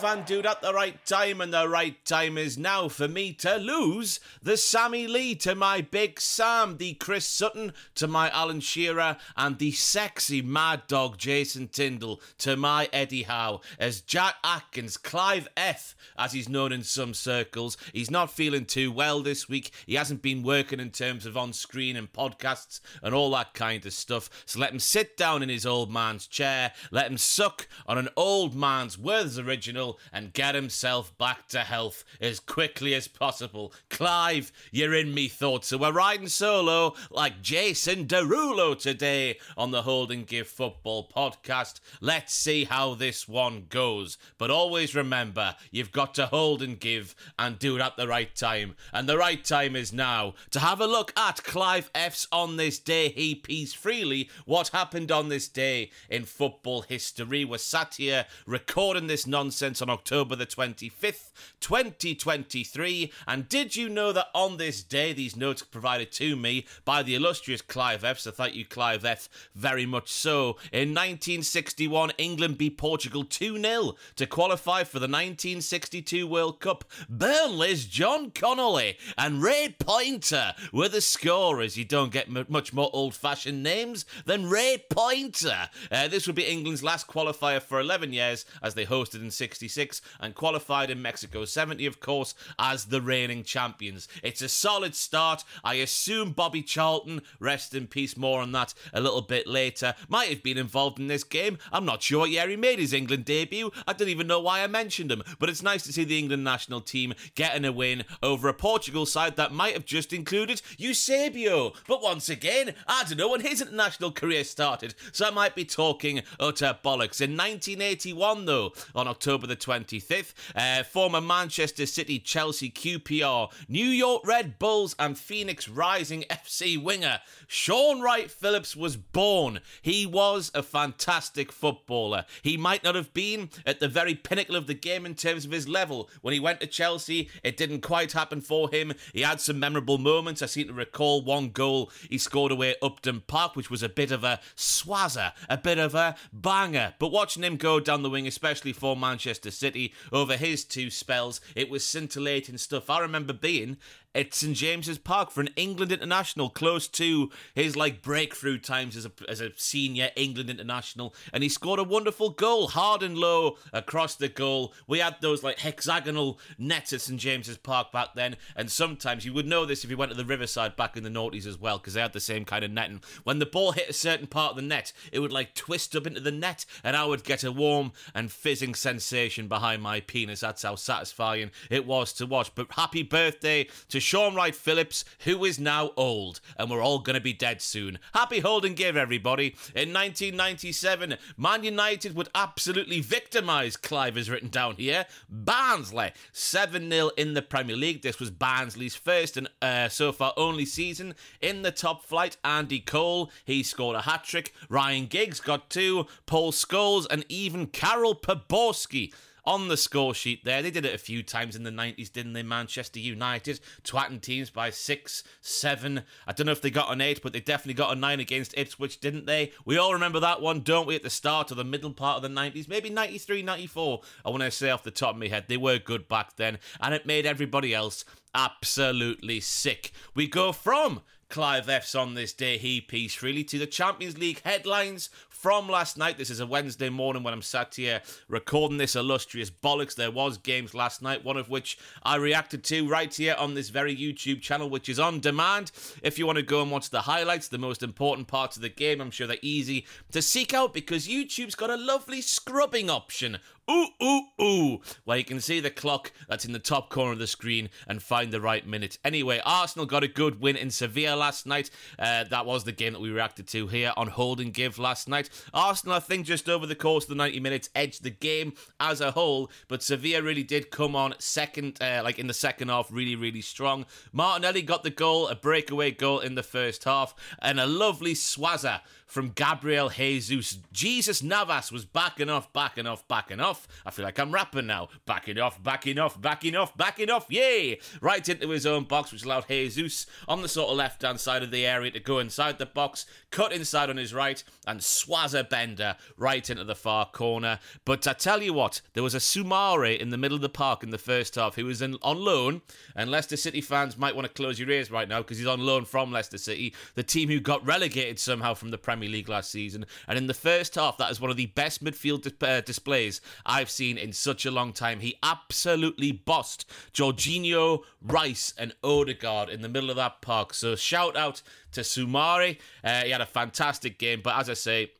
do it at the right time, and the right time is now for me to lose the Sammy Lee to my Big Sam, the Chris Sutton to my Alan Shearer, and the sexy mad dog Jason Tindall to my Eddie Howe, as Jack Atkins, Clive F, as he's known in some circles, he's not feeling too well this week. He hasn't been working in terms of on screen and podcasts and all that kind of stuff. So let him sit down in his old man's chair, let him suck on an old man's Werther's original, and get himself back to health as quickly as possible. Clive, you're in me thoughts. So we're riding solo like Jason Derulo today on the Hold and Give Football podcast. Let's see how this one goes. But always remember, you've got to hold and give and do it at the right time. And the right time is now to have a look at Clive F's On This Day He Pees Freely. What happened on this day in football history? We're sat here recording this nonsense on October the 25th, 2023. And did you know that on this day, these notes provided to me by the illustrious Clive F, so thank you, Clive F, very much so. In 1961, England beat Portugal 2 0 to qualify for the 1962 World Cup. Burnley's John Connelly and Ray Pointer were the scorers. You don't get m- much more old fashioned names than Ray Pointer. Uh, this would be England's last qualifier for 11 years as they hosted in 66 and qualified in Mexico 70, of course, as the reigning champions. It's a solid start. I assume Bobby Charlton, rest in peace, more on that a little bit later, might have been involved in this game. I'm not sure. Yeah, he made his England debut. I don't even know why I mentioned him, but it's nice to see the England national team getting a win over a Portugal side that might have just included Eusebio. But once again, I don't know when his international career started, so I might be talking utter bollocks. In 1981, though, on October the 25th, uh, former Manchester City, Chelsea, QPR, New York Red Bulls, and Phoenix Rising FC winger Shaun Wright Phillips was born. He was a fantastic footballer. He might not have been at the very pinnacle of the game in terms of his level. When he went to Chelsea, it didn't quite happen for him. He had some memorable moments. I seem to recall one goal he scored away at Upton Park, which was a bit of a swazzer, a bit of a banger. But watching him go down the wing, especially for Manchester City, over his two spells, it was scintillating stuff. I remember being at St James's Park for an England international, close to his like breakthrough times as a, as a senior England international, and he scored a wonderful goal, hard and low across the goal. We had those like hexagonal nets at St James's Park back then, and sometimes you would know this if you went to the Riverside back in the noughties as well, because they had the same kind of netting. When the ball hit a certain part of the net, it would like twist up into the net, and I would get a warm and fizzing sensation behind my penis. That's how satisfying it was to watch. But happy birthday to Shaun Wright Phillips, who is now old, and we're all going to be dead soon. Happy hold and give, everybody. In 1997, Man United would absolutely victimise Clive, is written down here. Barnsley, 7 0 in the Premier League. This was Barnsley's first and uh, so far only season in the top flight. Andy Cole, he scored a hat trick. Ryan Giggs got two. Paul Scholes, and even Karel Poborský on the score sheet there. They did it a few times in the 90s, didn't they? Manchester United, twatting teams by six, seven. I don't know if they got an eight, but they definitely got a nine against Ipswich, didn't they? We all remember that one, don't we, at the start or the middle part of the 90s? Maybe 93, 94. I want to say off the top of my head, they were good back then, and it made everybody else absolutely sick. We go from Clive F's on this day he piece really to the Champions League headlines from last night. This is a Wednesday morning when I'm sat here recording this illustrious bollocks. There was games last night, one of which I reacted to right here on this very YouTube channel, which is on demand. If you want to go and watch the highlights, the most important parts of the game, I'm sure they're easy to seek out because YouTube's got a lovely scrubbing option ooh, ooh, ooh, where you can see the clock that's in the top corner of the screen and find the right minute. Anyway, Arsenal got a good win in Sevilla last night. Uh, that was the game that we reacted to here on Hold and Give last night. Arsenal, I think, just over the course of the 90 minutes, edged the game as a whole, but Sevilla really did come on second, uh, like in the second half, really, really strong. Martinelli got the goal, a breakaway goal in the first half, and a lovely swazzer from Gabriel Jesus. Jesus Navas was backing off, backing off, backing off. I feel like I'm rapping now. Backing off, backing off, backing off, backing off. Yay! Right into his own box, which allowed Jesus on the sort of left hand side of the area to go inside the box, cut inside on his right, and swazza bender right into the far corner. But I tell you what, there was a Soumaré in the middle of the park in the first half. He was in, on loan, and Leicester City fans might want to close your ears right now because he's on loan from Leicester City, the team who got relegated somehow from the Premier League last season. And in the first half, that is one of the best midfield di- uh, displays I've seen in such a long time. He absolutely bossed Jorginho, Rice, and Odegaard in the middle of that park. So shout out to Soumaré. Uh, he had a fantastic game, but as I say,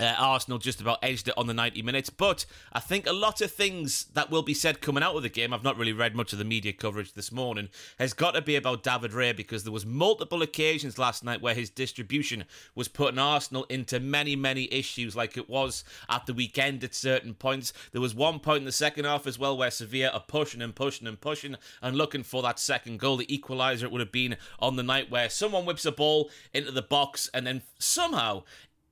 uh, Arsenal just about edged it on the 90 minutes, but I think a lot of things that will be said coming out of the game, I've not really read much of the media coverage this morning, has got to be about David Raya because there was multiple occasions last night where his distribution was putting Arsenal into many, many issues like it was at the weekend at certain points. There was one point in the second half as well where Sevilla are pushing and pushing and pushing and looking for that second goal, the equaliser it would have been on the night where someone whips a ball into the box and then somehow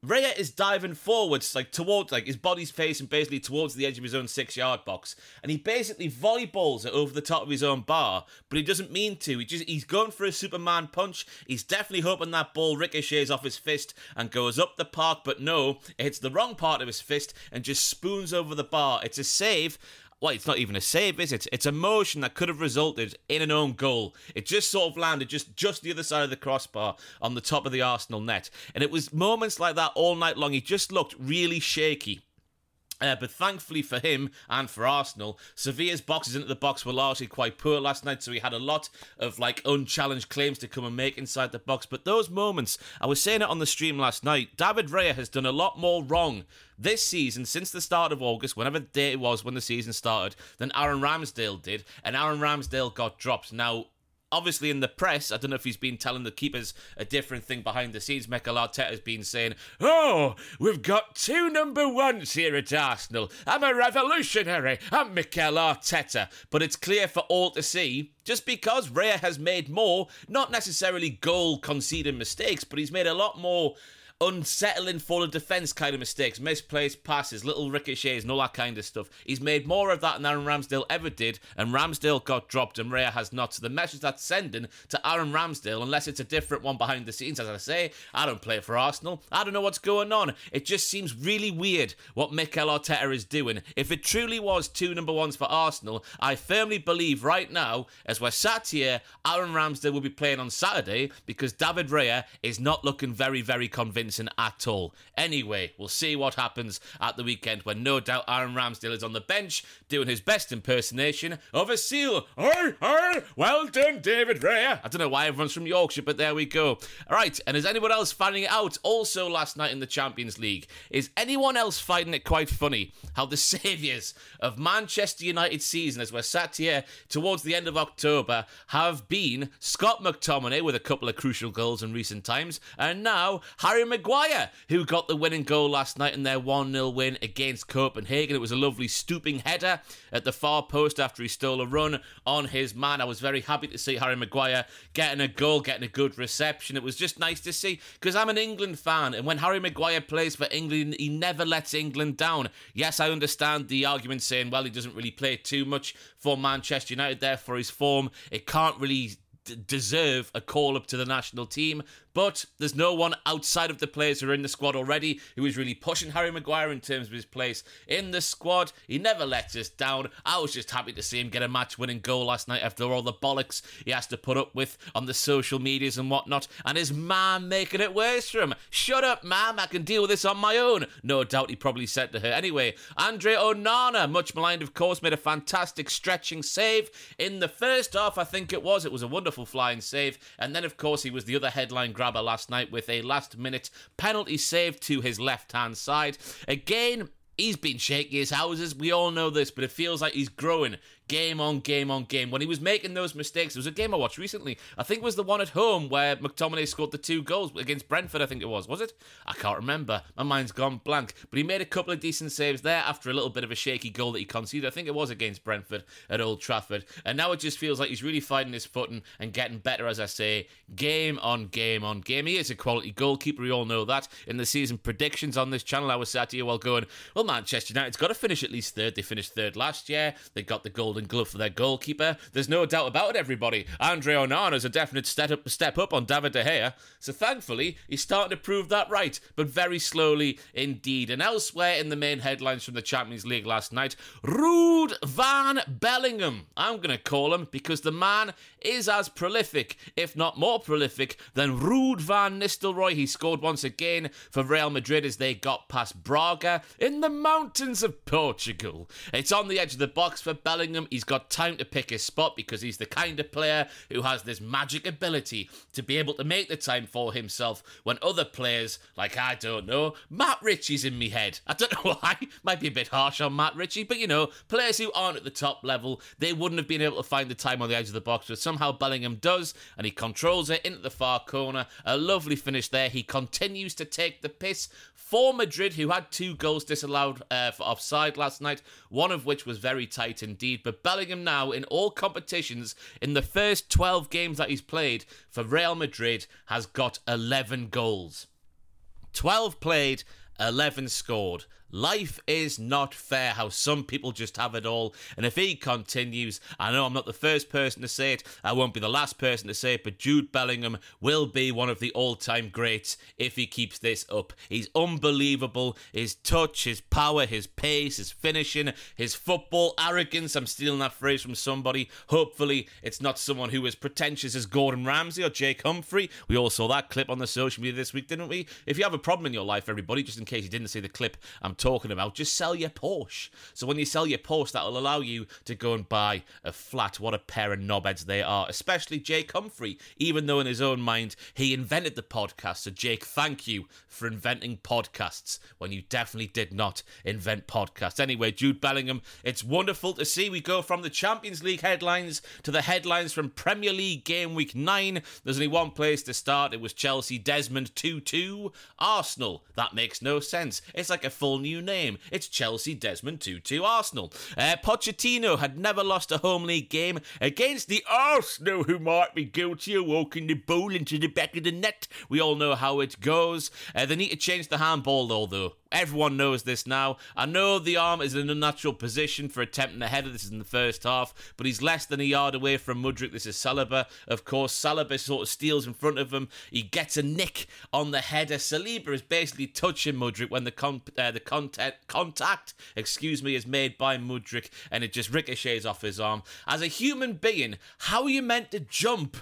Raya is diving forwards, like towards, like his body's facing basically towards the edge of his own six yard box, and he basically volleyballs it over the top of his own bar, but he doesn't mean to. He just he's going for a Superman punch. He's definitely hoping that ball ricochets off his fist and goes up the park, but no, it hits the wrong part of his fist and just spoons over the bar. It's a save well, it's not even a save, is it? It's a motion that could have resulted in an own goal. It just sort of landed just just the other side of the crossbar on the top of the Arsenal net, and it was moments like that all night long. He just looked really shaky. Uh, but thankfully for him and for Arsenal, Sevilla's boxes into the box were largely quite poor last night, so he had a lot of like unchallenged claims to come and make inside the box. But those moments, I was saying it on the stream last night, David Raya has done a lot more wrong this season since the start of August, whenever the day it was when the season started, than Aaron Ramsdale did, and Aaron Ramsdale got dropped. Now, obviously in the press, I don't know if he's been telling the keepers a different thing behind the scenes. Mikel Arteta has been saying, "Oh, we've got two number ones here at Arsenal. I'm a revolutionary. I'm Mikel Arteta." But it's clear for all to see. Just because Raya has made more, not necessarily goal conceding mistakes, but he's made a lot more unsettling for the defence kind of mistakes, misplaced passes, little ricochets, and all that kind of stuff. He's made more of that than Aaron Ramsdale ever did, and Ramsdale got dropped and Raya has not. So the message that's sending to Aaron Ramsdale, unless it's a different one behind the scenes, as I say, I don't play for Arsenal. I don't know what's going on. It just seems really weird what Mikel Arteta is doing. If it truly was two number ones for Arsenal, I firmly believe right now, as we're sat here, Aaron Ramsdale will be playing on Saturday because David Raya is not looking very, very convincing at all. Anyway, we'll see what happens at the weekend when no doubt Aaron Ramsdale is on the bench doing his best impersonation of a seal. Arr, arr, well done, David Raya. I don't know why everyone's from Yorkshire, but there we go. All right, and is anyone else finding it out also last night in the Champions League? Is anyone else finding it quite funny how the saviours of Manchester United season, as we're sat here towards the end of October, have been Scott McTominay with a couple of crucial goals in recent times, and now Harry Maguire, who got the winning goal last night in their 1 0 win against Copenhagen. It was a lovely stooping header at the far post after he stole a run on his man. I was very happy to see Harry Maguire getting a goal, getting a good reception. It was just nice to see because I'm an England fan, and when Harry Maguire plays for England, he never lets England down. Yes, I understand the argument saying, well, he doesn't really play too much for Manchester United, therefore his form, it can't really deserve a call up to the national team. But there's no one outside of the players who are in the squad already who is really pushing Harry Maguire in terms of his place in the squad. He never lets us down. I was just happy to see him get a match winning goal last night after all the bollocks he has to put up with on the social medias and whatnot. And his mum making it worse for him. Shut up, ma'am. I can deal with this on my own. No doubt he probably said to her. Anyway, Andre Onana, much maligned, of course, made a fantastic stretching save in the first half, I think it was. It was a wonderful flying save. And then, of course, he was the other headline grabber last night with a last minute penalty save to his left hand side. Again, He's been shaky as houses. We all know this, but it feels like he's growing game on game on game. When he was making those mistakes, there was a game I watched recently. I think it was the one at home where McTominay scored the two goals against Brentford, I think it was. Was it? I can't remember. My mind's gone blank. But he made a couple of decent saves there after a little bit of a shaky goal that he conceded. I think it was against Brentford at Old Trafford. And now it just feels like he's really finding his footing and getting better, as I say, game on game on game. He is a quality goalkeeper. We all know that. In the season predictions on this channel, I was sat here while going, well, Manchester United's got to finish at least third. They finished third last year. They got the Golden Glove for their goalkeeper. There's no doubt about it, everybody. Andre Onana's a definite step up, step up on David De Gea. So thankfully, he's starting to prove that right, but very slowly indeed. And elsewhere in the main headlines from the Champions League last night, Ruud van Bellingham. I'm going to call him because the man is as prolific, if not more prolific, than Ruud van Nistelrooy. He scored once again for Real Madrid as they got past Braga in the mountains of Portugal. It's on the edge of the box for Bellingham. He's got time to pick his spot because he's the kind of player who has this magic ability to be able to make the time for himself when other players, like I don't know, Matt Ritchie's in me head. I don't know why. Might be a bit harsh on Matt Ritchie, but you know, players who aren't at the top level, they wouldn't have been able to find the time on the edge of the box, but somehow Bellingham does, and he controls it into the far corner. A lovely finish there. He continues to take the piss for Madrid, who had two goals disallowed uh, for offside last night, one of which was very tight indeed. But Bellingham now, in all competitions, in the first 12 games that he's played for Real Madrid, has got 11 goals. 12 played, 11 scored. Life is not fair how some people just have it all. And if he continues, I know I'm not the first person to say it, I won't be the last person to say it, but Jude Bellingham will be one of the all time greats if he keeps this up. He's unbelievable. His touch, his power, his pace, his finishing, his football arrogance. I'm stealing that phrase from somebody. Hopefully, it's not someone who is pretentious as Gordon Ramsay or Jake Humphrey. We all saw that clip on the social media this week, didn't we? If you have a problem in your life, everybody, just in case you didn't see the clip, I'm talking about, just sell your Porsche. So when you sell your Porsche, that'll allow you to go and buy a flat. What a pair of knobheads they are, especially Jake Humphrey, even though in his own mind he invented the podcast. So, Jake, thank you for inventing podcasts when you definitely did not invent podcasts. Anyway, Jude Bellingham, it's wonderful to see we go from the Champions League headlines to the headlines from Premier League game week 9. There's only one place to start. It was Chelsea Desmond 2 2. Arsenal. That makes no sense. It's like a full new name. It's Chelsea Desmond 2 2 Arsenal. Uh, Pochettino had never lost a home league game against the Arsenal, who might be guilty of walking the ball into the back of the net. We all know how it goes. Uh, they need to change the handball, though. Everyone knows this now. I know the arm is in an unnatural position for attempting a header. This is in the first half, but he's less than a yard away from Mudryk. This is Saliba. Of course, Saliba sort of steals in front of him. He gets a nick on the header. Saliba is basically touching Mudryk when the con- uh, the contact, contact, excuse me, is made by Mudryk, and it just ricochets off his arm. As a human being, how are you meant to jump?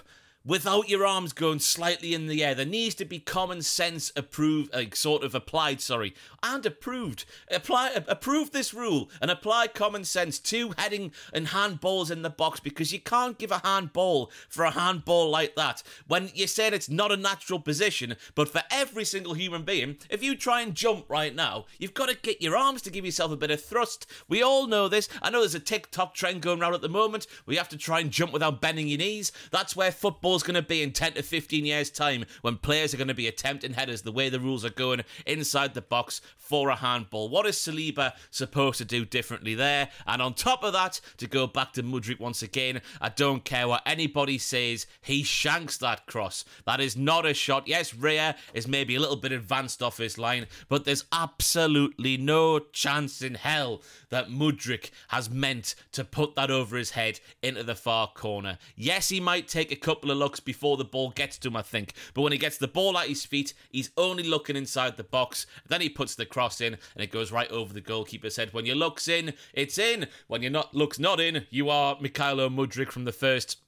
Without your arms going slightly in the air. There needs to be common sense approved, like sort of applied, sorry, and approved. Apply, approve this rule and apply common sense to heading and handballs in the box because you can't give a handball for a handball like that when you said it's not a natural position. But for every single human being, if you try and jump right now, you've got to get your arms to give yourself a bit of thrust. We all know this. I know there's a TikTok trend going around at the moment. We have to try and jump without bending your knees. That's where football going to be in 10 to 15 years' time when players are going to be attempting headers the way the rules are going inside the box for a handball. What is Saliba supposed to do differently there? And on top of that, to go back to Mudryk once again, I don't care what anybody says, he shanks that cross. That is not a shot. Yes, Raya is maybe a little bit advanced off his line, but there's absolutely no chance in hell that Mudryk has meant to put that over his head into the far corner. Yes, he might take a couple of looks before the ball gets to him, I think, but when he gets the ball at his feet, he's only looking inside the box. Then he puts the cross in and it goes right over the goalkeeper's head. When your look's in, it's in. When your not look's not in, you are Mykhailo Mudryk from the first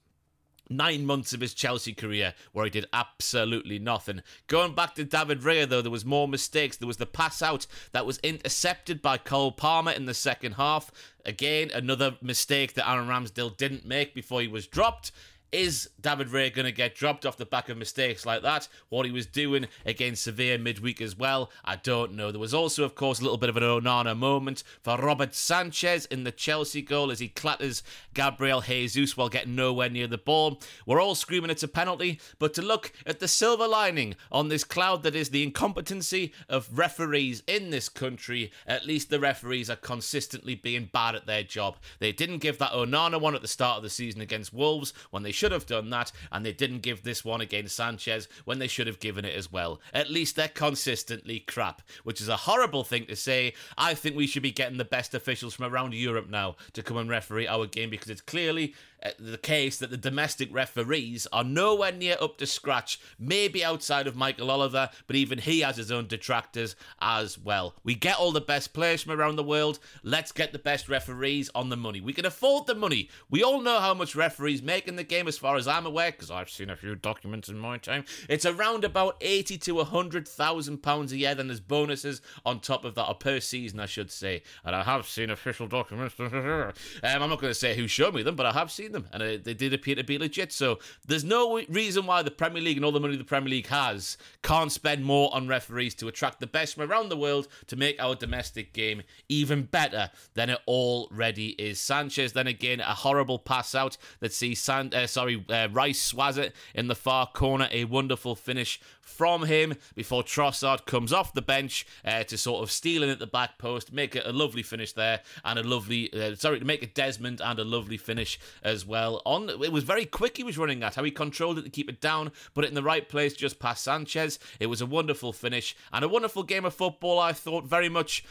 nine months of his Chelsea career where he did absolutely nothing. Going back to David Raya, though, there was more mistakes. There was the pass out that was intercepted by Cole Palmer in the second half. Again, another mistake that Aaron Ramsdale didn't make before he was dropped. Is David Raya going to get dropped off the back of mistakes like that? What he was doing against Sevilla midweek as well, I don't know. There was also, of course, a little bit of an Onana moment for Robert Sanchez in the Chelsea goal as he clatters Gabriel Jesus while getting nowhere near the ball. We're all screaming it's a penalty, but to look at the silver lining on this cloud that is the incompetency of referees in this country, at least the referees are consistently being bad at their job. They didn't give that Onana one at the start of the season against Wolves when they should have done that, and they didn't give this one against Sanchez when they should have given it as well. At least they're consistently crap, which is a horrible thing to say. I think we should be getting the best officials from around Europe now to come and referee our game because it's clearly the case that the domestic referees are nowhere near up to scratch, maybe outside of Michael Oliver, but even he has his own detractors as well. We get all the best players from around the world, let's get the best referees on the money. We can afford the money. We all know how much referees make in the game, as far as I'm aware, because I've seen a few documents in my time. It's around about 80 to 100,000 pounds a year, then there's bonuses on top of that, or per season, I should say. And I have seen official documents. um, I'm not going to say who showed me them, but I have seen them, and uh, they did appear to be legit. So there's no reason why the Premier League and all the money the Premier League has can't spend more on referees to attract the best from around the world to make our domestic game even better than it already is. Sanchez then again a horrible pass out that sees San- uh, sorry uh, Rice Swazet in the far corner. A wonderful finish from him before Trossard comes off the bench uh, to sort of steal in at the back post, make it a lovely finish there, and a lovely uh, sorry to make it Desmond and a lovely finish as well. On it was very quick. He was running at how he controlled it to keep it down, put it in the right place just past Sanchez. It was a wonderful finish and a wonderful game of football. I thought very much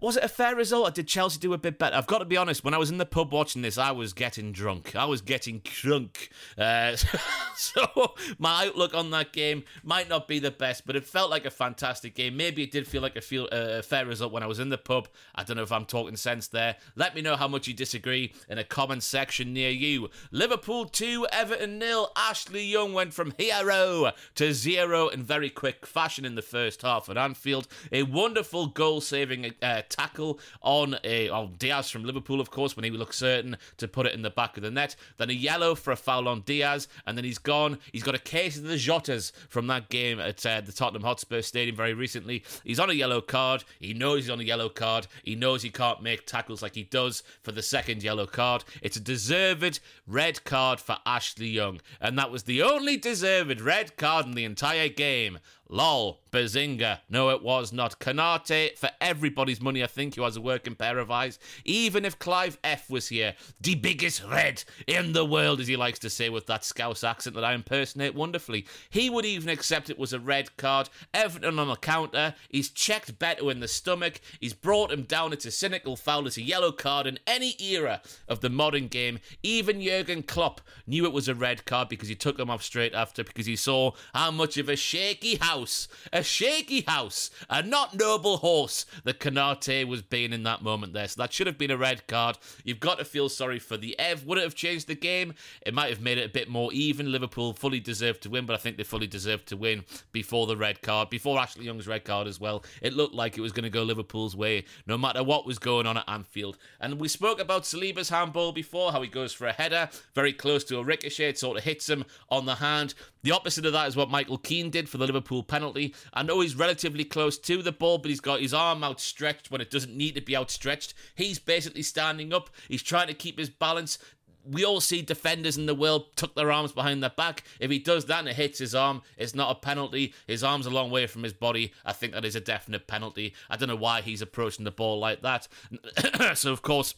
was it a fair result or did Chelsea do a bit better? I've got to be honest, when I was in the pub watching this, I was getting drunk. I was getting drunk. Uh, so my outlook on that game might not be the best, but it felt like a fantastic game. Maybe it did feel like a, feel, uh, a fair result when I was in the pub. I don't know if I'm talking sense there. Let me know how much you disagree in a comment section near you. Liverpool 2, Everton nil. Ashley Young went from hero to zero in very quick fashion in the first half at Anfield. A wonderful goal saving uh, tackle on a on Diaz from Liverpool, of course, when he looked certain to put it in the back of the net. Then a yellow for a foul on Diaz, and then he's gone. He's got a case of the Jotas from that game at uh, the Tottenham Hotspur Stadium very recently. He's on a yellow card. He knows he's on a yellow card. He knows he can't make tackles like he does for the second yellow card. It's a deserved red card for Ashley Young, and that was the only deserved red card in the entire game. Lol, Bazinga. No, it was not. Konate, for everybody's money, I think, who has a working pair of eyes. Even if Clive F was here, the biggest red in the world, as he likes to say with that Scouse accent that I impersonate wonderfully, he would even accept it was a red card. Everton on the counter. He's checked Beto in the stomach. He's brought him down. It's a cynical foul. It's a yellow card in any era of the modern game. Even Jurgen Klopp knew it was a red card because he took him off straight after because he saw how much of a shaky house house, a shaky house, a not noble horse that Konate was being in that moment there. So that should have been a red card. You've got to feel sorry for the Ev. Would it have changed the game? It might have made it a bit more even. Liverpool fully deserved to win, but I think they fully deserved to win before the red card, before Ashley Young's red card as well. It looked like it was going to go Liverpool's way, no matter what was going on at Anfield. And we spoke about Saliba's handball before, how he goes for a header, very close to a ricochet, it sort of hits him on the hand. The opposite of that is what Michael Keane did for the Liverpool penalty. I know he's relatively close to the ball, but he's got his arm outstretched when it doesn't need to be outstretched. He's basically standing up. He's trying to keep his balance. We all see defenders in the world tuck their arms behind their back. If he does that and it hits his arm, it's not a penalty. His arm's a long way from his body. I think that is a definite penalty. I don't know why he's approaching the ball like that. so, of course,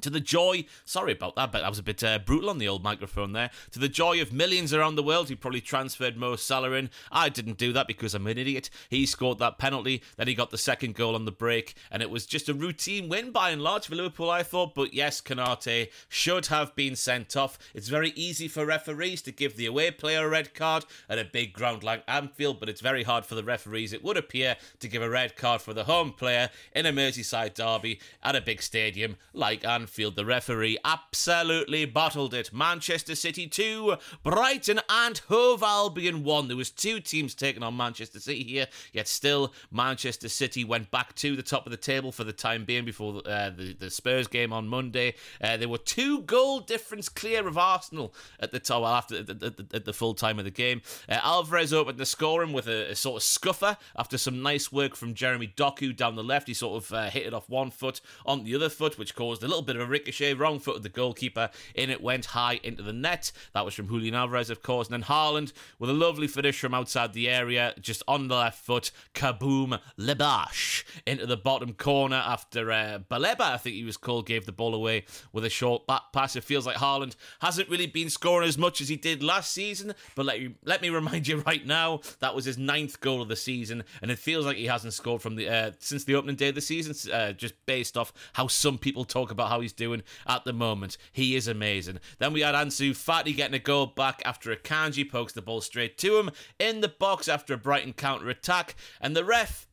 to the joy, sorry about that, but I was a bit uh, brutal on the old microphone there. To the joy of millions around the world who probably transferred Mo Salah in. I didn't do that because I'm an idiot. He scored that penalty, then he got the second goal on the break, and it was just a routine win by and large for Liverpool, I thought. But yes, Konate should have been sent off. It's very easy for referees to give the away player a red card at a big ground like Anfield, but it's very hard for the referees, it would appear, to give a red card for the home player in a Merseyside derby at a big stadium like Anfield. Anfield. The referee absolutely bottled it. Manchester City 2, Brighton and Hove Albion 1. There was two teams taking on Manchester City here, yet still Manchester City went back to the top of the table for the time being before uh, the, the Spurs game on Monday. Uh, there were two goal difference clear of Arsenal at the top after at the, the full time of the game. Uh, Alvarez opened the scoring with a, a, sort of scuffer after some nice work from Jeremy Doku down the left. He sort of uh, hit it off one foot on the other foot, which caused a little bit of a ricochet. Wrong foot of the goalkeeper. In it went high into the net. That was from Julian Alvarez, of course. And then Haaland with a lovely finish from outside the area, just on the left foot. Kaboom, Lebash into the bottom corner after uh, Baleba, I think he was called, gave the ball away with a short back pass. It feels like Haaland hasn't really been scoring as much as he did last season, but let, you, let me remind you right now that was his ninth goal of the season, and it feels like he hasn't scored from the uh, since the opening day of the season, uh, just based off how some people talk about how he's doing at the moment. He is amazing. Then we had Ansu Fati getting a goal back after Akanji pokes the ball straight to him in the box after a Brighton counter attack, and the ref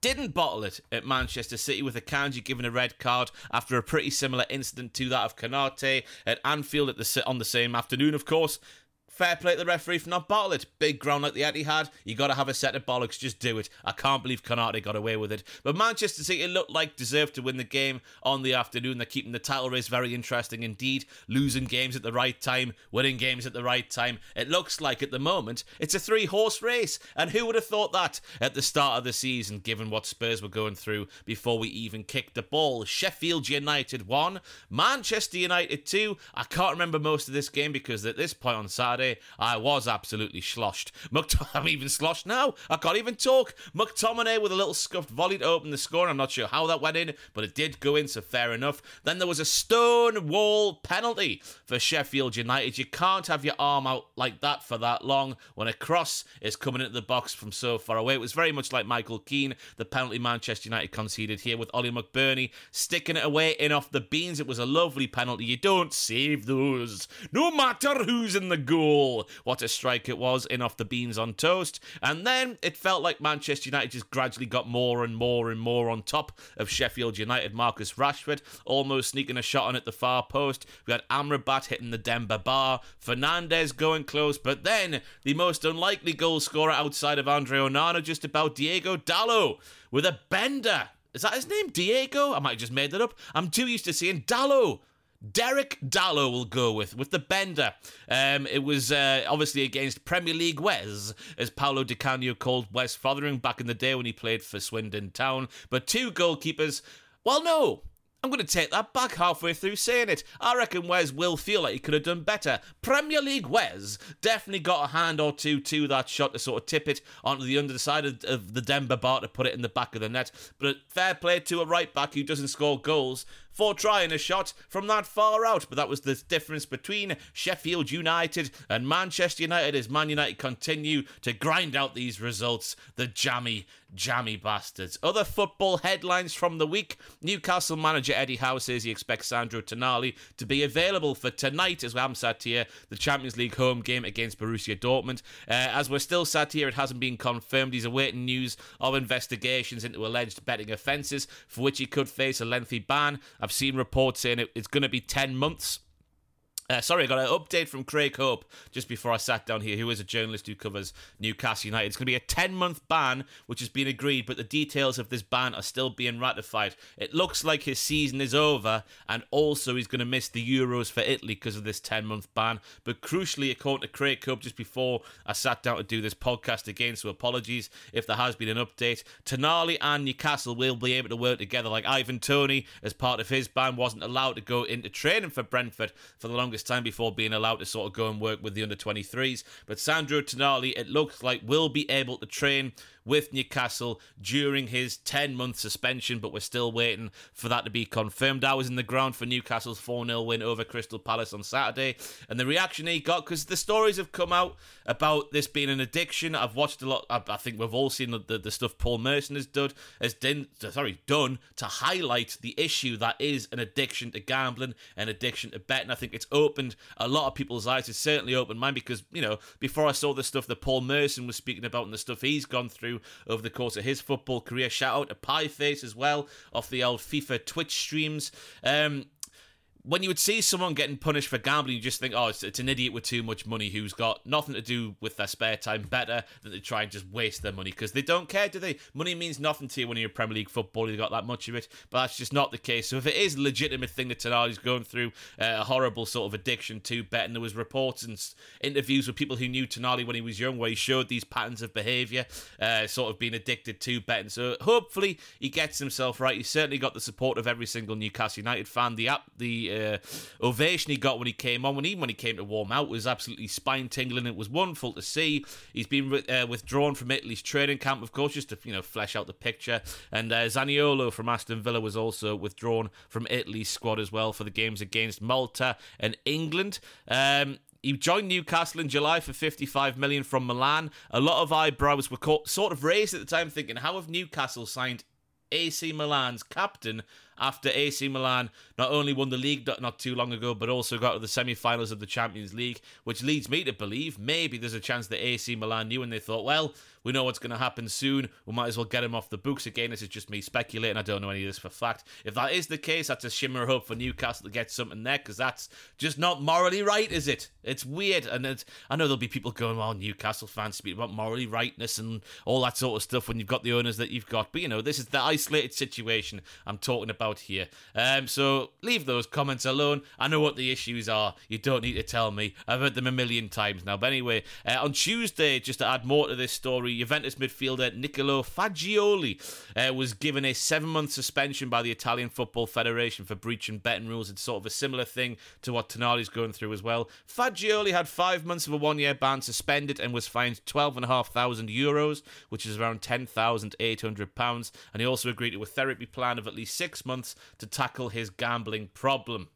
didn't bottle it at Manchester City with Akanji given a red card after a pretty similar incident to that of Konate at Anfield at the on the same afternoon, of course. Fair play to the referee for not bottling it. Big ground like the Etihad, you got to have a set of bollocks. Just do it. I can't believe Konate got away with it. But Manchester City looked like deserved to win the game on the afternoon. They're keeping the title race very interesting indeed. Losing games at the right time, winning games at the right time. It looks like at the moment it's a three horse race. And who would have thought that at the start of the season, given what Spurs were going through before we even kicked the ball? Sheffield United won, Manchester United two. I can't remember most of this game because at this point on Saturday, I was absolutely sloshed. McT- I'm even sloshed now. I can't even talk. McTominay with a little scuffed volley to open the score. I'm not sure how that went in, but it did go in, so fair enough. Then there was a stone wall penalty for Sheffield United. You can't have your arm out like that for that long when a cross is coming into the box from so far away. It was very much like Michael Keane, the penalty Manchester United conceded here with Oli McBurnie sticking it away in off the beans. It was a lovely penalty. You don't save those, no matter who's in the goal goal. What a strike it was in off the beans on toast. And then it felt like Manchester United just gradually got more and more and more on top of Sheffield United. Marcus Rashford almost sneaking a shot on at the far post. We had Amrabat hitting the Demba bar. Fernandez going close. But then the most unlikely goal scorer outside of Andre Onana, just about Diego Dalot with a bender. Is that his name? Diego? I might have just made that up. I'm too used to seeing Dalot Derek Dallow will go with with the bender. Um, it was uh, obviously against Premier League Wes, as Paolo Di Canio called Wes Fothering back in the day when he played for Swindon Town. But two goalkeepers. Well, no, I'm going to take that back halfway through saying it. I reckon Wes will feel like he could have done better. Premier League Wes definitely got a hand or two to that shot to sort of tip it onto the underside of, of the Demba bar to put it in the back of the net. But fair play to a right back who doesn't score goals for trying a shot from that far out. But that was the difference between Sheffield United and Manchester United as Man United continue to grind out these results. The jammy, jammy bastards. Other football headlines from the week Newcastle manager Eddie Howe says he expects Sandro Tonali to be available for tonight as I'm sat here, the Champions League home game against Borussia Dortmund. Uh, as we're still sat here, it hasn't been confirmed. He's awaiting news of investigations into alleged betting offences for which he could face a lengthy ban. I've seen reports saying it, it's going to be 10 months uh, sorry, I got an update from Craig Hope just before I sat down here, who is a journalist who covers Newcastle United. It's going to be a 10 month ban, which has been agreed, but the details of this ban are still being ratified. It looks like his season is over, and also he's going to miss the Euros for Italy because of this 10 month ban. But crucially, according to Craig Hope, just before I sat down to do this podcast again, so apologies if there has been an update, Tonali and Newcastle will be able to work together. Like Ivan Toney, as part of his ban, wasn't allowed to go into training for Brentford for the longest time before being allowed to sort of go and work with the under 23s. But Sandro Tonali, it looks like, will be able to train with Newcastle during his 10 month suspension, but we're still waiting for that to be confirmed. I was in the ground for Newcastle's 4 0 win over Crystal Palace on Saturday, and the reaction he got because the stories have come out about this being an addiction. I've watched a lot, I, I think we've all seen the, the, the, stuff Paul Merson has done, has done, sorry, done to highlight the issue that is an addiction to gambling, an addiction to betting. I think it's opened a lot of people's eyes. It's certainly opened mine because, you know, before I saw the stuff that Paul Merson was speaking about and the stuff he's gone through over the course of his football career, shout out to Pieface as well off the old FIFA Twitch streams. Um, when you would see someone getting punished for gambling, you just think, oh, it's, it's, an idiot with too much money who's got nothing to do with their spare time better than to try and just waste their money because they don't care, do they? Money means nothing to you when you're a Premier League footballer, you've got that much of it, but that's just not the case. So if it is a legitimate thing that Tonali's going through, uh, a horrible sort of addiction to betting, there was reports and interviews with people who knew Tonali when he was young where he showed these patterns of behaviour, uh, sort of being addicted to betting. So hopefully he gets himself right. He's certainly got the support of every single Newcastle United fan. The app, the uh, ovation he got when he came on, when even when he came to warm out, was absolutely spine tingling. It was wonderful to see. He's been uh, withdrawn from Italy's training camp, of course, just to you know flesh out the picture. And uh, Zaniolo from Aston Villa was also withdrawn from Italy's squad as well for the games against Malta and England. Um, he joined Newcastle in July for 55 million from Milan. A lot of eyebrows were caught, sort of raised at the time, thinking, how have Newcastle signed AC Milan's captain after AC Milan not only won the league not too long ago, but also got to the semi finals of the Champions League, which leads me to believe maybe there's a chance that AC Milan knew and they thought, well, we know what's going to happen soon. We might as well get him off the books again. This is just me speculating. I don't know any of this for fact. If that is the case, that's a shimmer hope for Newcastle to get something there because that's just not morally right, is it? It's weird. And it's, I know there'll be people going, well, Newcastle fans speak about morally rightness and all that sort of stuff when you've got the owners that you've got. But, you know, this is the isolated situation I'm talking about here. Um, so leave those comments alone. I know what the issues are. You don't need to tell me. I've heard them a million times now. But anyway, uh, on Tuesday, just to add more to this story, Juventus midfielder Nicolo Fagioli uh, was given a seven month suspension by the Italian Football Federation for breaching betting rules. It's sort of a similar thing to what Tonali's going through as well. Fagioli had five months of a one year ban suspended and was fined £12,500 euros, which is around £10,800. And he also agreed to a therapy plan of at least six months to tackle his gambling problem.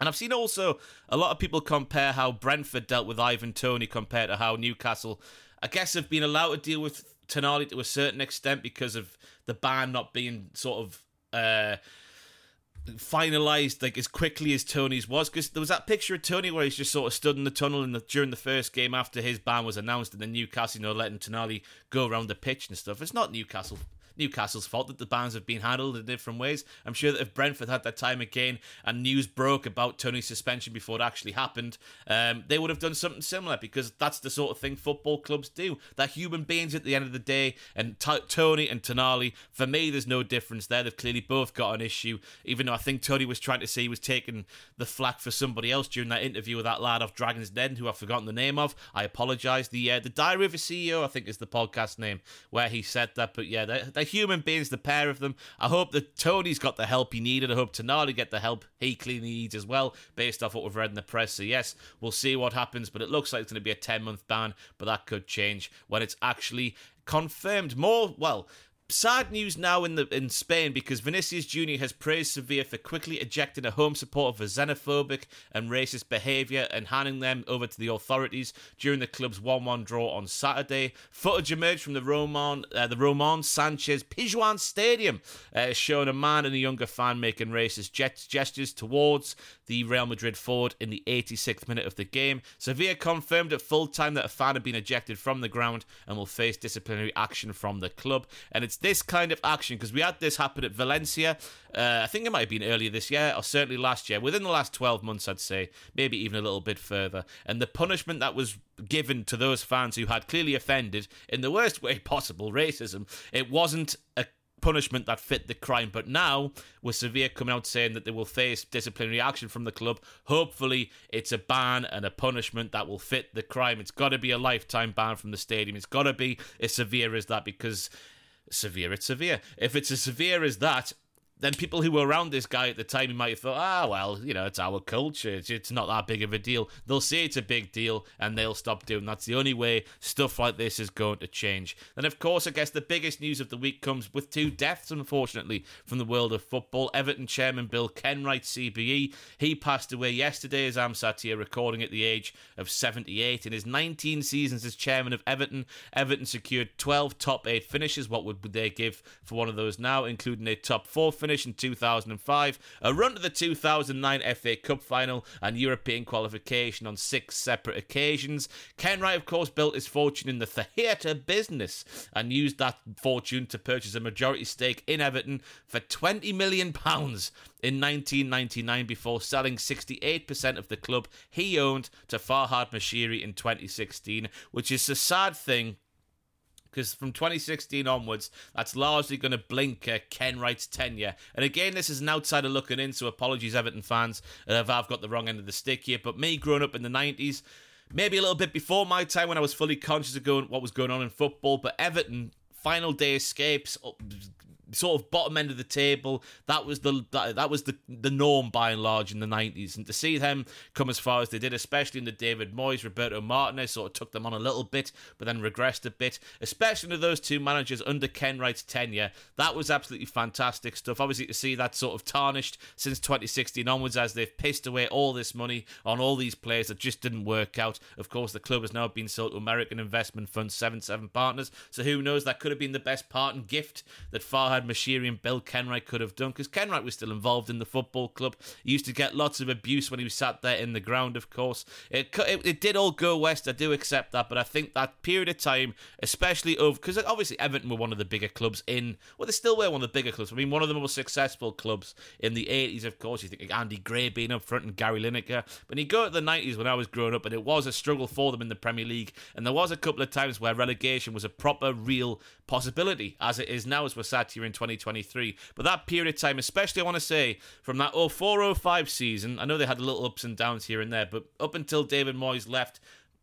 And I've seen also a lot of people compare how Brentford dealt with Ivan Toney compared to how Newcastle, I guess, have been allowed to deal with Tonali to a certain extent because of the ban not being sort of uh, finalized like as quickly as Toney's was. Because there was that picture of Toney where he's just sort of stood in the tunnel in the, during the first game after his ban was announced, and then Newcastle, you know, letting Tonali go around the pitch and stuff. It's not Newcastle Newcastle's fault that the bans have been handled in different ways. I'm sure that if Brentford had that time again and news broke about Toney's suspension before it actually happened, um, they would have done something similar because that's the sort of thing football clubs do. They're human beings at the end of the day, and T- Toney and Tonali, for me, there's no difference there. They've clearly both got an issue, even though I think Toney was trying to say he was taking the flack for somebody else during that interview with that lad off Dragon's Den, who I've forgotten the name of. I apologise. The uh, the Diary of a CEO, I think, is the podcast name, where he said that. But yeah, they're, they're human beings, the pair of them. I hope that Toney's got the help he needed. I hope Tonali get the help he clearly needs as well, based off what we've read in the press. So yes, we'll see what happens, but it looks like it's going to be a 10 month ban, but that could change when it's actually confirmed. More, well, Sad news now in the in Spain because Vinicius Jr. has praised Sevilla for quickly ejecting a home supporter for xenophobic and racist behaviour and handing them over to the authorities during the club's 1-1 draw on Saturday. Footage emerged from the Roman uh, the Roman Sanchez Pizjuan Stadium, uh, showing a man and a younger fan making racist gestures towards the Real Madrid forward in the 86th minute of the game. Sevilla confirmed at full time that a fan had been ejected from the ground and will face disciplinary action from the club. And it's this kind of action because we had this happen at Valencia. Uh, I think it might have been earlier this year or certainly last year. Within the last 12 months, I'd say, maybe even a little bit further. And the punishment that was given to those fans who had clearly offended in the worst way possible racism, it wasn't a punishment that fit the crime. But now, with Sevilla coming out saying that they will face disciplinary action from the club, hopefully it's a ban and a punishment that will fit the crime. It's got to be a lifetime ban from the stadium. It's got to be as severe as that because severe it's severe. If it's as severe as that, then people who were around this guy at the time, might have thought, ah, well, you know, it's our culture. It's, it's not that big of a deal. They'll say it's a big deal and they'll stop doing. That's the only way stuff like this is going to change. Then, of course, I guess the biggest news of the week comes with two deaths, unfortunately, from the world of football. Everton chairman Bill Kenwright, CBE, he passed away yesterday as I'm sat here recording at the age of 78. In his 19 seasons as chairman of Everton, Everton secured 12 top eight finishes. What would they give for one of those now, including a top four finish? Finish in 2005, a run to the 2009 FA Cup final, and European qualification on six separate occasions. Kenwright, of course, built his fortune in the theatre business and used that fortune to purchase a majority stake in Everton for £20 million in 1999 before selling 68% of the club he owned to Farhad Moshiri in 2016, which is a sad thing because from 2016 onwards, that's largely going to blink uh, Kenwright's tenure. And again, this is an outsider looking in, so apologies, Everton fans, if I've got the wrong end of the stick here. But me growing up in the 90s, maybe a little bit before my time when I was fully conscious of going, what was going on in football, but Everton, final day escapes, sort of bottom end of the table. That was the that, that was the the norm by and large in the nineties. And to see them come as far as they did, especially in the David Moyes, Roberto Martinez, sort of took them on a little bit, but then regressed a bit. Especially to those two managers under Kenwright's tenure, that was absolutely fantastic stuff. Obviously, to see that sort of tarnished since 2016 onwards, as they've pissed away all this money on all these players that just didn't work out. Of course, the club has now been sold to American investment fund Seven Seven Partners, so who knows? That could have been the best part and gift that Farhad Brad Moshiri and Bill Kenwright could have done because Kenwright was still involved in the football club. He used to get lots of abuse when he was sat there in the ground, of course. It, it, it did all go west, I do accept that, but I think that period of time, especially over, because obviously Everton were one of the bigger clubs in, well, they still were one of the bigger clubs. I mean, one of the most successful clubs in the 80s, of course. You think Andy Gray being up front and Gary Lineker. But you go to the 90s when I was growing up, and it was a struggle for them in the Premier League. And there was a couple of times where relegation was a proper, real possibility, as it is now as we're sat here in 2023. But that period of time, especially I want to say, from that 04 05 season, I know they had a little ups and downs here and there, but up until David Moyes left,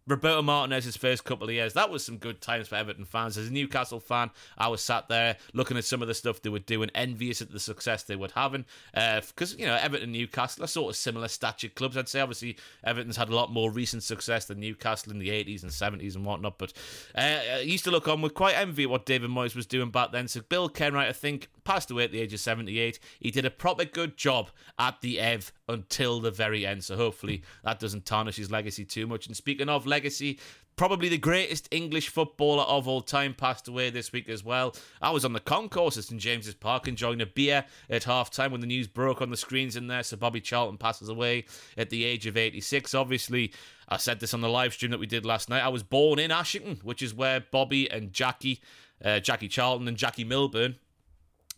Roberto Martinez's first couple of years, that was some good times for Everton fans. As a Newcastle fan, I was sat there looking at some of the stuff they were doing, envious at the success they were having. Because, uh, you know, Everton and Newcastle are sort of similar stature clubs. I'd say, obviously, Everton's had a lot more recent success than Newcastle in the 80s and 70s and whatnot. But uh, I used to look on with quite envy at what David Moyes was doing back then. So Bill Kenwright, I think, passed away at the age of 78. He did a proper good job at the Ev until the very end. So hopefully that doesn't tarnish his legacy too much. And speaking of legacy, probably the greatest English footballer of all time passed away this week as well. I was on the concourse at St James's Park enjoying a beer at half time when the news broke on the screens in there. So Bobby Charlton passes away at the age of 86. Obviously, I said this on the live stream that we did last night. I was born in Ashington, which is where Bobby and Jackie, uh, Jackie Charlton and Jackie Milburn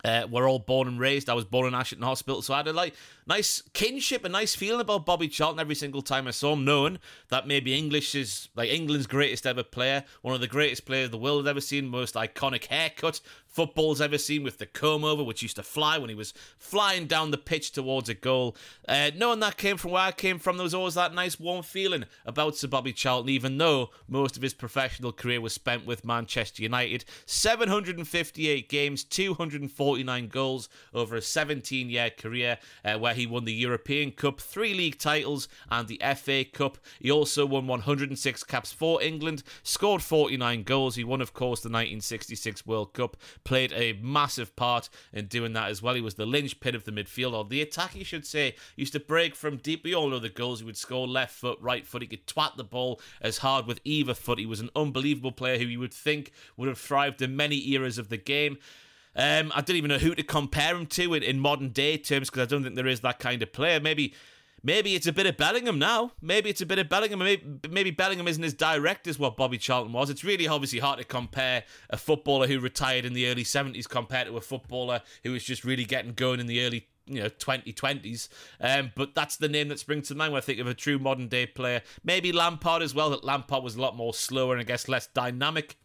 uh, we're all born and raised. I was born in Ashington Hospital, so I had a like nice kinship, a nice feeling about Bobby Charlton every single time I saw him, knowing that maybe English is like England's greatest ever player, one of the greatest players the world ever seen, most iconic haircut, football's ever seen with the comb over, which used to fly when he was flying down the pitch towards a goal. Uh, knowing that came from where I came from, there was always that nice warm feeling about Sir Bobby Charlton, even though most of his professional career was spent with Manchester United. 758 games, 249 goals over a 17 year career, uh, where he won the European Cup, three league titles, and the FA Cup. He also won 106 caps for England, scored 49 goals. He won, of course, the 1966 World Cup played a massive part in doing that as well. He was the linchpin of the midfield, or the attack, you should say. He used to break from deep. We all know the goals. He would score left foot, right foot. He could twat the ball as hard with either foot. He was an unbelievable player who you would think would have thrived in many eras of the game. Um, I don't even know who to compare him to in, in modern day terms because I don't think there is that kind of player. Maybe Maybe it's a bit of Bellingham now. Maybe it's a bit of Bellingham. Maybe, maybe Bellingham isn't as direct as what Bobby Charlton was. It's really obviously hard to compare a footballer who retired in the early 70s compared to a footballer who was just really getting going in the early you know 2020s um, but that's the name that springs to mind when I think of a true modern day player maybe Lampard as well that Lampard was a lot more slower and I guess less dynamic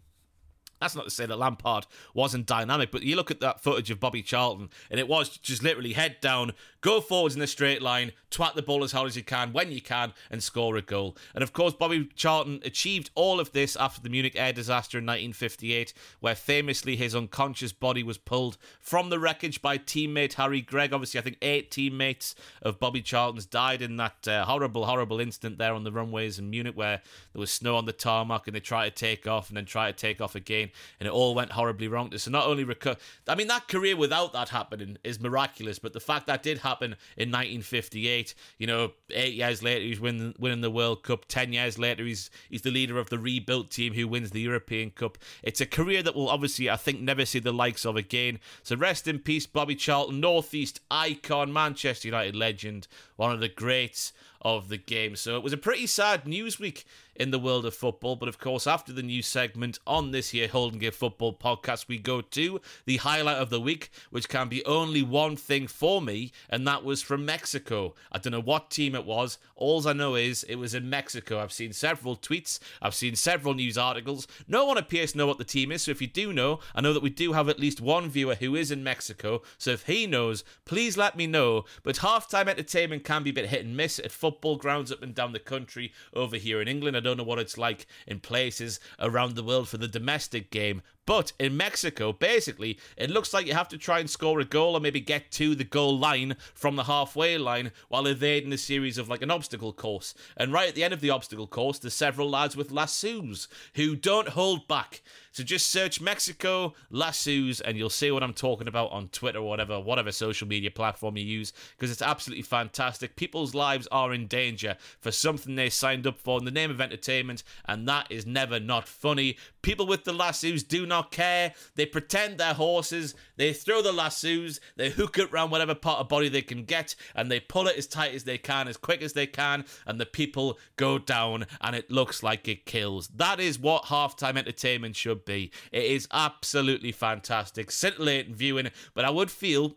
that's not to say that Lampard wasn't dynamic, but you look at that footage of Bobby Charlton, and it was just literally head down, go forwards in a straight line, twat the ball as hard as you can when you can, and score a goal. And of course, Bobby Charlton achieved all of this after the Munich air disaster in 1958, where famously his unconscious body was pulled from the wreckage by teammate Harry Gregg. Obviously, I think eight teammates of Bobby Charlton's died in that uh, horrible, horrible incident there on the runways in Munich, where there was snow on the tarmac and they tried to take off and then try to take off again. And it all went horribly wrong. So not only reco- I mean that career without that happening is miraculous, but the fact that did happen in 1958, you know, eight years later he's win, winning the World Cup. Ten years later he's he's the leader of the rebuilt team who wins the European Cup. It's a career that will obviously I think never see the likes of again. So rest in peace, Bobby Charlton, Northeast icon, Manchester United legend, one of the greats of the game. So it was a pretty sad news week in the world of football. But of course, after the new segment on this here Hold Gear Football podcast, we go to the highlight of the week, which can be only one thing for me, and that was from Mexico. I don't know what team it was. All I know is it was in Mexico. I've seen several tweets, I've seen several news articles. No one appears to know what the team is. So if you do know, I know that we do have at least one viewer who is in Mexico. So if he knows, please let me know. But halftime entertainment can be a bit hit and miss at football grounds up and down the country over here in England. I don't know what it's like in places around the world for the domestic game, but in Mexico, basically, it looks like you have to try and score a goal or maybe get to the goal line from the halfway line while evading a series of like an obstacle course. And right at the end of the obstacle course, there's several lads with lassos who don't hold back. So just search Mexico lassos and you'll see what I'm talking about on Twitter or whatever, whatever social media platform you use, because it's absolutely fantastic. People's lives are in danger for something they signed up for in the name of entertainment, and that is never not funny. People with the lassos do not care. They pretend they're horses. They throw the lassos. They hook it around whatever part of body they can get, and they pull it as tight as they can, as quick as they can, and the people go down, and it looks like it kills. That is what halftime entertainment should be. It is absolutely fantastic, scintillating viewing, but I would feel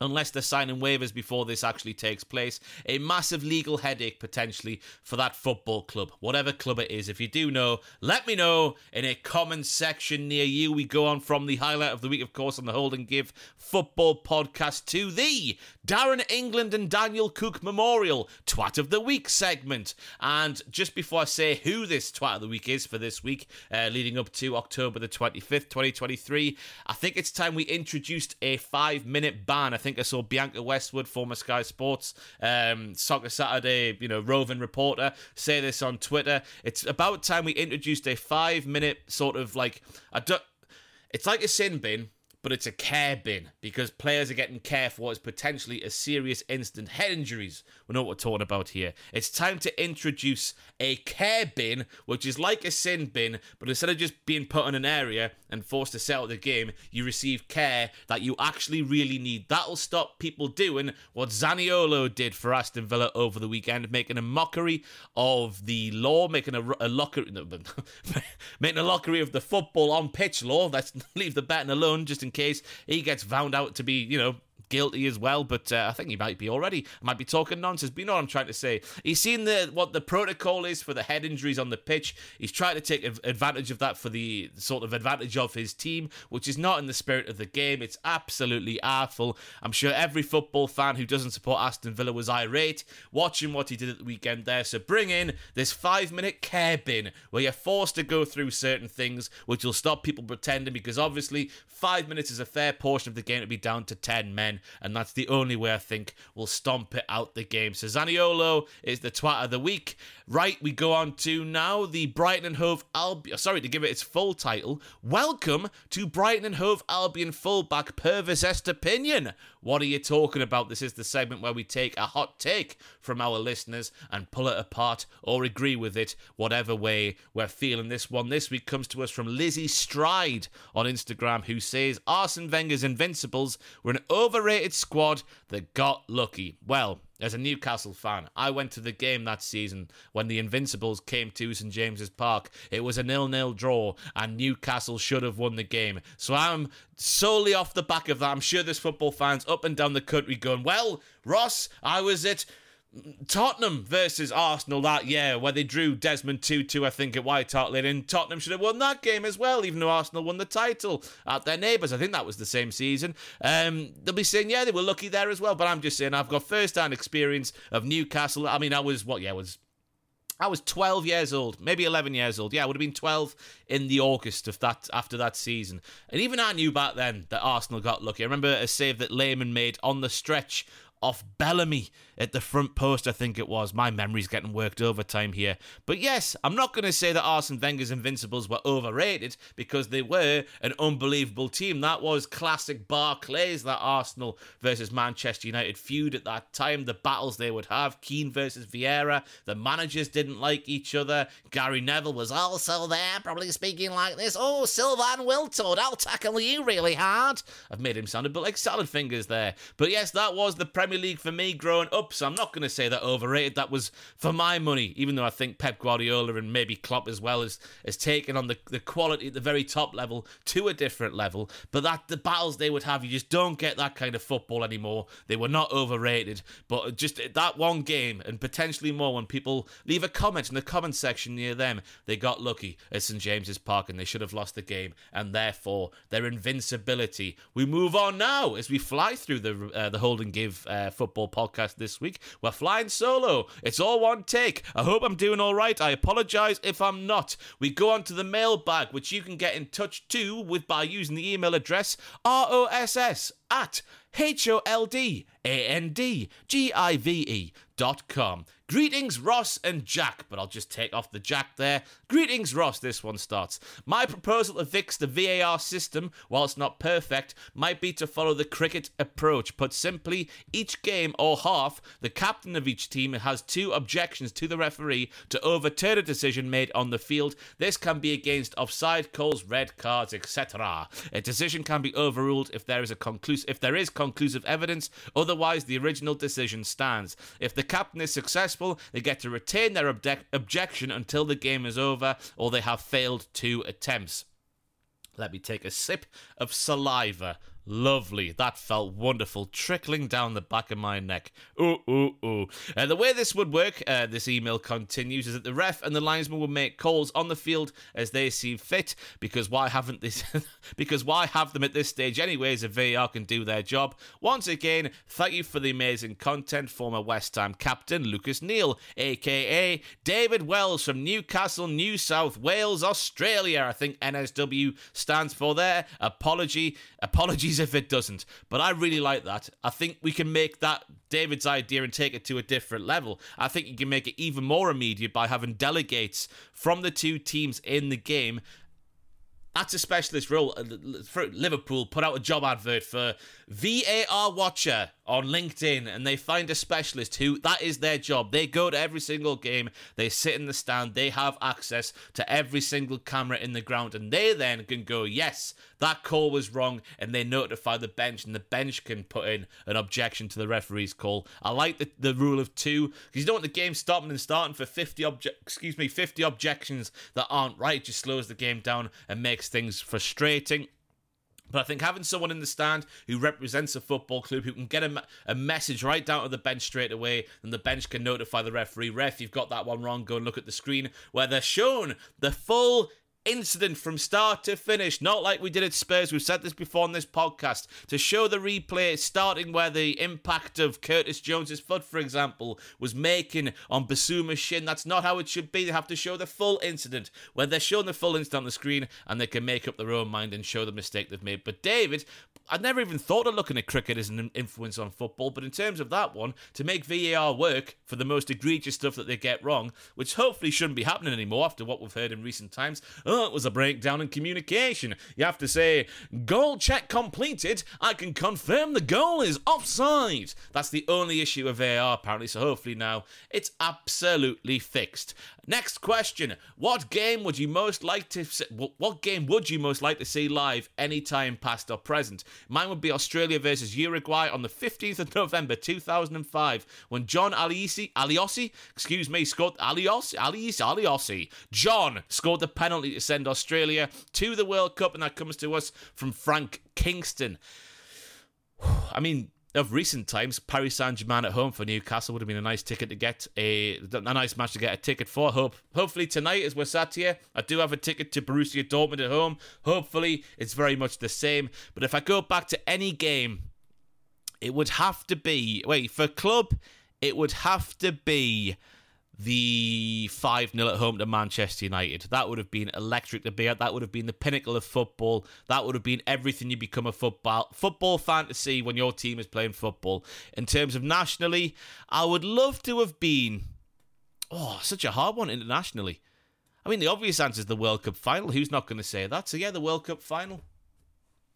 unless they're signing waivers before this actually takes place. A massive legal headache potentially for that football club, whatever club it is. If you do know, let me know in a comment section near you. We go on from the highlight of the week, of course, on the Hold and Give football podcast to the Darren England and Daniel Cook Memorial Twat of the Week segment. And just before I say who this Twat of the Week is for this week, uh, leading up to October the 25th, 2023, I think it's time we introduced a five minute ban. I think I saw Bianca Westwood, former Sky Sports um, Soccer Saturday, you know, roving reporter, say this on Twitter. It's about time we introduced a five minute sort of like a. It's like a sin bin, but it's a care bin because players are getting care for what is potentially a serious incident. Head injuries, we know what we're talking about here. It's time to introduce a care bin, which is like a sin bin, but instead of just being put in an area and forced to settle the game, you receive care that you actually really need. That'll stop people doing what Zaniolo did for Aston Villa over the weekend, making a mockery of the law, making a, a lockery, making a lockery of the football on pitch law. Let's leave the betting alone, just in case he gets found out to be, you know, guilty as well, but uh, I think he might be already. Might be talking nonsense, but you know what I'm trying to say. He's seen the what the protocol is for the head injuries on the pitch. He's trying to take advantage of that for the sort of advantage of his team, which is not in the spirit of the game. It's absolutely awful. I'm sure every football fan who doesn't support Aston Villa was irate watching what he did at the weekend there. So bring in this five minute care bin where you're forced to go through certain things, which will stop people pretending because obviously five minutes is a fair portion of the game to be down to 10 men and that's the only way I think we'll stomp it out the game. So Zaniolo is the twat of the week. Right, we go on to now the Brighton and Hove Albion. Oh, sorry to give it its full title. Welcome to Brighton and Hove Albion fullback Pervis Estupiñán. What are you talking about? This is the segment where we take a hot take from our listeners and pull it apart or agree with it, whatever way we're feeling. This one this week comes to us from Lizzie Stride on Instagram, who says Arsene Wenger's Invincibles were an overrated squad that got lucky. Well, as a Newcastle fan, I went to the game that season when the Invincibles came to St James's Park. It was a nil-nil draw, and Newcastle should have won the game. So I'm solely off the back of that. I'm sure there's football fans up and down the country going, "Well, Ross, I was at Tottenham versus Arsenal that year, where they drew Desmond 2 2, I think, at White Hart Lane. And Tottenham should have won that game as well, even though Arsenal won the title at their neighbours. I think that was the same season. Um, they'll be saying, yeah, they were lucky there as well. But I'm just saying, I've got first hand experience of Newcastle. I mean, I was, what, yeah, I was I was 12 years old, maybe 11 years old. Yeah, I would have been 12 in the August of that after that season. And even I knew back then that Arsenal got lucky. I remember a save that Lehmann made on the stretch off Bellamy at the front post, I think it was. My memory's getting worked overtime here. But yes, I'm not going to say that Arsene Wenger's Invincibles were overrated because they were an unbelievable team. That was classic Barclays, that Arsenal versus Manchester United feud at that time, the battles they would have, Keane versus Vieira, the managers didn't like each other. Gary Neville was also there, probably speaking like this. Oh, Sylvain Wiltord, I'll tackle you really hard. I've made him sound a bit like salad fingers there. But yes, that was the Premier League for me growing up, so I'm not going to say that overrated. That was for my money, even though I think Pep Guardiola and maybe Klopp as well has, has taken on the, the quality at the very top level to a different level. But that the battles they would have, you just don't get that kind of football anymore. They were not overrated, but just that one game and potentially more when people leave a comment in the comment section near them, they got lucky at St James's Park and they should have lost the game, and therefore their invincibility. We move on now as we fly through the uh, the hold and give uh, Uh, football podcast this week. We're flying solo. It's all one take. I hope I'm doing all right. I apologise if I'm not. We go on to the mailbag, which you can get in touch too with by using the email address ross at h o l d a n d g i v e dot com. Greetings, Ross and Jack, but I'll just take off the Jack there. Greetings, Ross. This one starts. My proposal to fix the VAR system, whilst not perfect, might be to follow the cricket approach. Put simply, each game or half, the captain of each team has two objections to the referee to overturn a decision made on the field. This can be against offside calls, red cards, etc. A decision can be overruled if there is a conclus- if there is conclusive evidence. Otherwise, the original decision stands. If the captain is successful they get to retain their obje- objection until the game is over or they have failed two attempts. Let me take a sip of saliva Lovely. That felt wonderful, trickling down the back of my neck. Ooh, ooh, ooh. Uh, the way this would work, uh, this email continues, is that the ref and the linesman will make calls on the field as they see fit. Because why haven't this? because why have them at this stage, anyways? If VAR can do their job. Once again, thank you for the amazing content, former West Ham captain Lucas Neill, aka David Wells from Newcastle, New South Wales, Australia. I think NSW stands for there. Apology, apologies if it doesn't. But I really like that. I think we can make that David's idea and take it to a different level. I think you can make it even more immediate by having delegates from the two teams in the game that's a specialist role. Uh, Liverpool put out a job advert for VAR watcher on LinkedIn and they find a specialist who that is their job. They go to every single game, they sit in the stand, they have access to every single camera in the ground, and they then can go, Yes, that call was wrong, and they notify the bench, and the bench can put in an objection to the referee's call. I like the, the rule of two because you don't want the game stopping and starting for 50 obje- excuse me 50 objections that aren't right. It just slows the game down and makes things frustrating. But I think having someone in the stand who represents a football club who can get a, a message right down to the bench straight away, and the bench can notify the referee, ref, you've got that one wrong, go and look at the screen where they're shown the full incident from start to finish, not like we did at Spurs. We've said this before on this podcast to show the replay starting where the impact of Curtis Jones's foot, for example, was making on Bissouma's shin. That's not how it should be. They have to show the full incident where they're showing the full incident on the screen and they can make up their own mind and show the mistake they've made. But David, I'd never even thought of looking at cricket as an influence on football, but in terms of that one, to make VAR work for the most egregious stuff that they get wrong, which hopefully shouldn't be happening anymore after what we've heard in recent times. Oh, it was a breakdown in communication. You have to say, goal check completed. I can confirm the goal is offside. That's the only issue with VAR, apparently, so hopefully now it's absolutely fixed. Next question: What game would you most like to? See, what game would you most like to see live, anytime past or present? Mine would be Australia versus Uruguay on the 15th of November 2005, when John Aliossi, Aliossi, excuse me, scored Aliossi, Aliossi, Aliossi, John scored the penalty to send Australia to the World Cup, and that comes to us from Frank Kingston. I mean, of recent times, Paris Saint Germain at home for Newcastle would have been a nice ticket to get uh, a, a nice match to get a ticket for. Hope hopefully tonight, as we're sat here, I do have a ticket to Borussia Dortmund at home. Hopefully, it's very much the same. But if I go back to any game, it would have to be wait for club. It would have to be the 5 0 at home to Manchester United. That would have been electric to be at. That would have been the pinnacle of football. That would have been everything you become a football football fan to see when your team is playing football. In terms of nationally, I would love to have been. Oh, such a hard one internationally. I mean, the obvious answer is the World Cup final. Who's not going to say that? So, yeah, the World Cup final.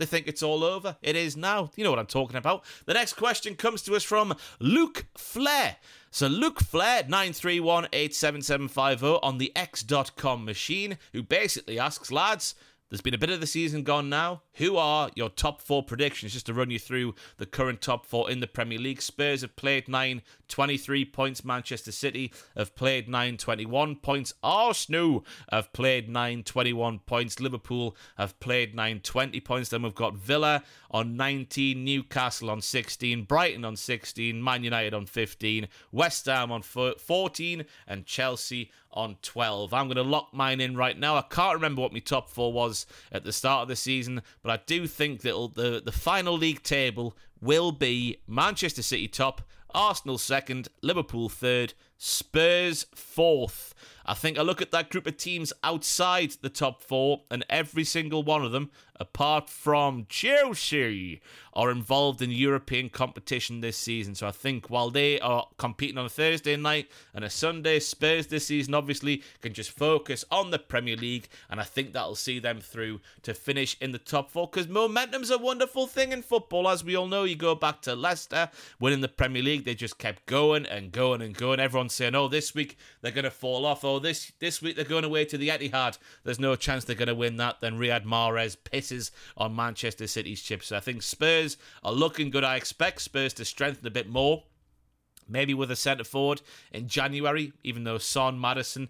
They think it's all over. It is now. You know what I'm talking about. The next question comes to us from Luke Flair. So Luke Flair, 931-87750 on the X.com machine, who basically asks, lads, there's been a bit of the season gone now. Who are your top four predictions? Just to run you through the current top four in the Premier League. Spurs have played 9, 23 points. Manchester City have played 9, 21 points. Arsenal have played 9, 21 points. Liverpool have played 9, 20 points. Then we've got Villa on 19, Newcastle on 16, Brighton on 16, Man United on 15, West Ham on 14, and Chelsea on 12. I'm going to lock mine in right now. I can't remember what my top four was at the start of the season, but I do think that the, the final league table will be Manchester City top, Arsenal second, Liverpool third, Spurs fourth. I think I look at that group of teams outside the top four, and every single one of them, apart from Chelsea, are involved in European competition this season. So I think while they are competing on a Thursday night and a Sunday, Spurs this season obviously can just focus on the Premier League, and I think that'll see them through to finish in the top four because momentum's a wonderful thing in football, as we all know. You go back to Leicester winning the Premier League, they just kept going and going and going. Everyone's saying, "Oh, this week they're going to fall off. Oh, this this week they're going away to the Etihad. There's no chance they're going to win that." Then Riyad Mahrez pisses on Manchester City's chips. So I think Spurs are looking good. I expect Spurs to strengthen a bit more. Maybe with a centre forward in January, even though Son, Maddison,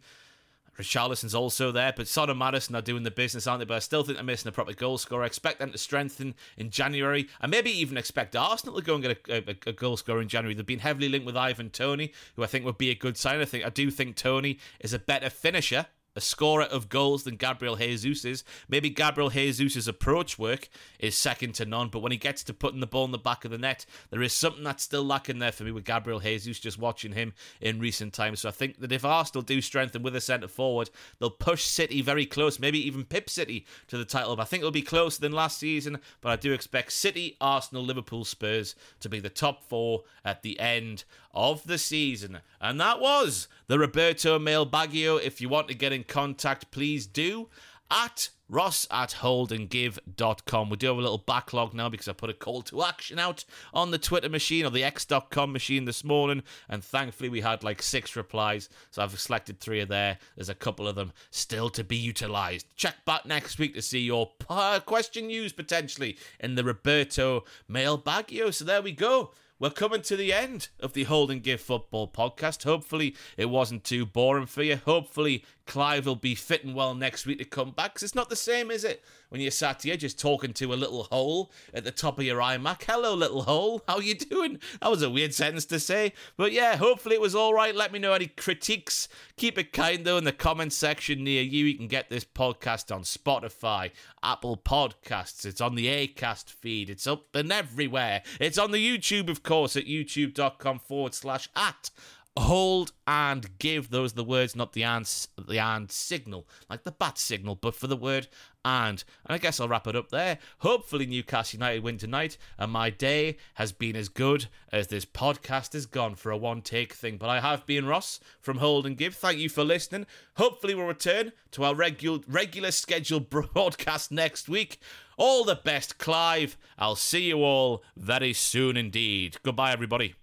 Richarlison's also there, but Son and Maddison are doing the business, aren't they? But I still think they're missing a proper goal scorer. I expect them to strengthen in January, and maybe even expect Arsenal to go and get a, a, a goal scorer in January. They've been heavily linked with Ivan Toney, who I think would be a good sign. I think I do think Toney is a better finisher a scorer of goals than Gabriel Jesus is. Maybe Gabriel Jesus' approach work is second to none, but when he gets to putting the ball in the back of the net, there is something that's still lacking there for me with Gabriel Jesus, just watching him in recent times. So I think that if Arsenal do strengthen with a centre forward, they'll push City very close, maybe even pip City to the title. But I think it'll be closer than last season, but I do expect City, Arsenal, Liverpool, Spurs to be the top four at the end of the season. And that was the Roberto Mailbaggio. If you want to get in contact, please do at ross at holdandgive.com. We do have a little backlog now because I put a call to action out on the Twitter machine or the x.com machine this morning, and thankfully we had like six replies, so I've selected three of there. There's a couple of them still to be utilized. Check back next week to see your question used potentially in the Roberto Mailbaggio. So there we go we're coming to the end of the Hold and Give Football podcast. Hopefully, it wasn't too boring for you. Hopefully, Clive will be fitting well next week to come back. Cause it's not the same, is it? When you're sat here just talking to a little hole at the top of your iMac. Hello, little hole. How you doing? That was a weird sentence to say. But yeah, hopefully it was all right. Let me know any critiques. Keep it kind, though, in the comment section near you. You can get this podcast on Spotify, Apple Podcasts. It's on the Acast feed. It's up and everywhere. It's on the YouTube, of course, at youtube.com forward slash at hold and give. Those are the words, not the and, the and signal, like the bat signal, but for the word and. And I guess I'll wrap it up there. Hopefully, Newcastle United win tonight, and my day has been as good as this podcast has gone for a one take thing. But I have been Ross from Hold and Give. Thank you for listening. Hopefully, we'll return to our regular regular scheduled broadcast next week. All the best, Clive. I'll see you all very soon indeed. Goodbye, everybody.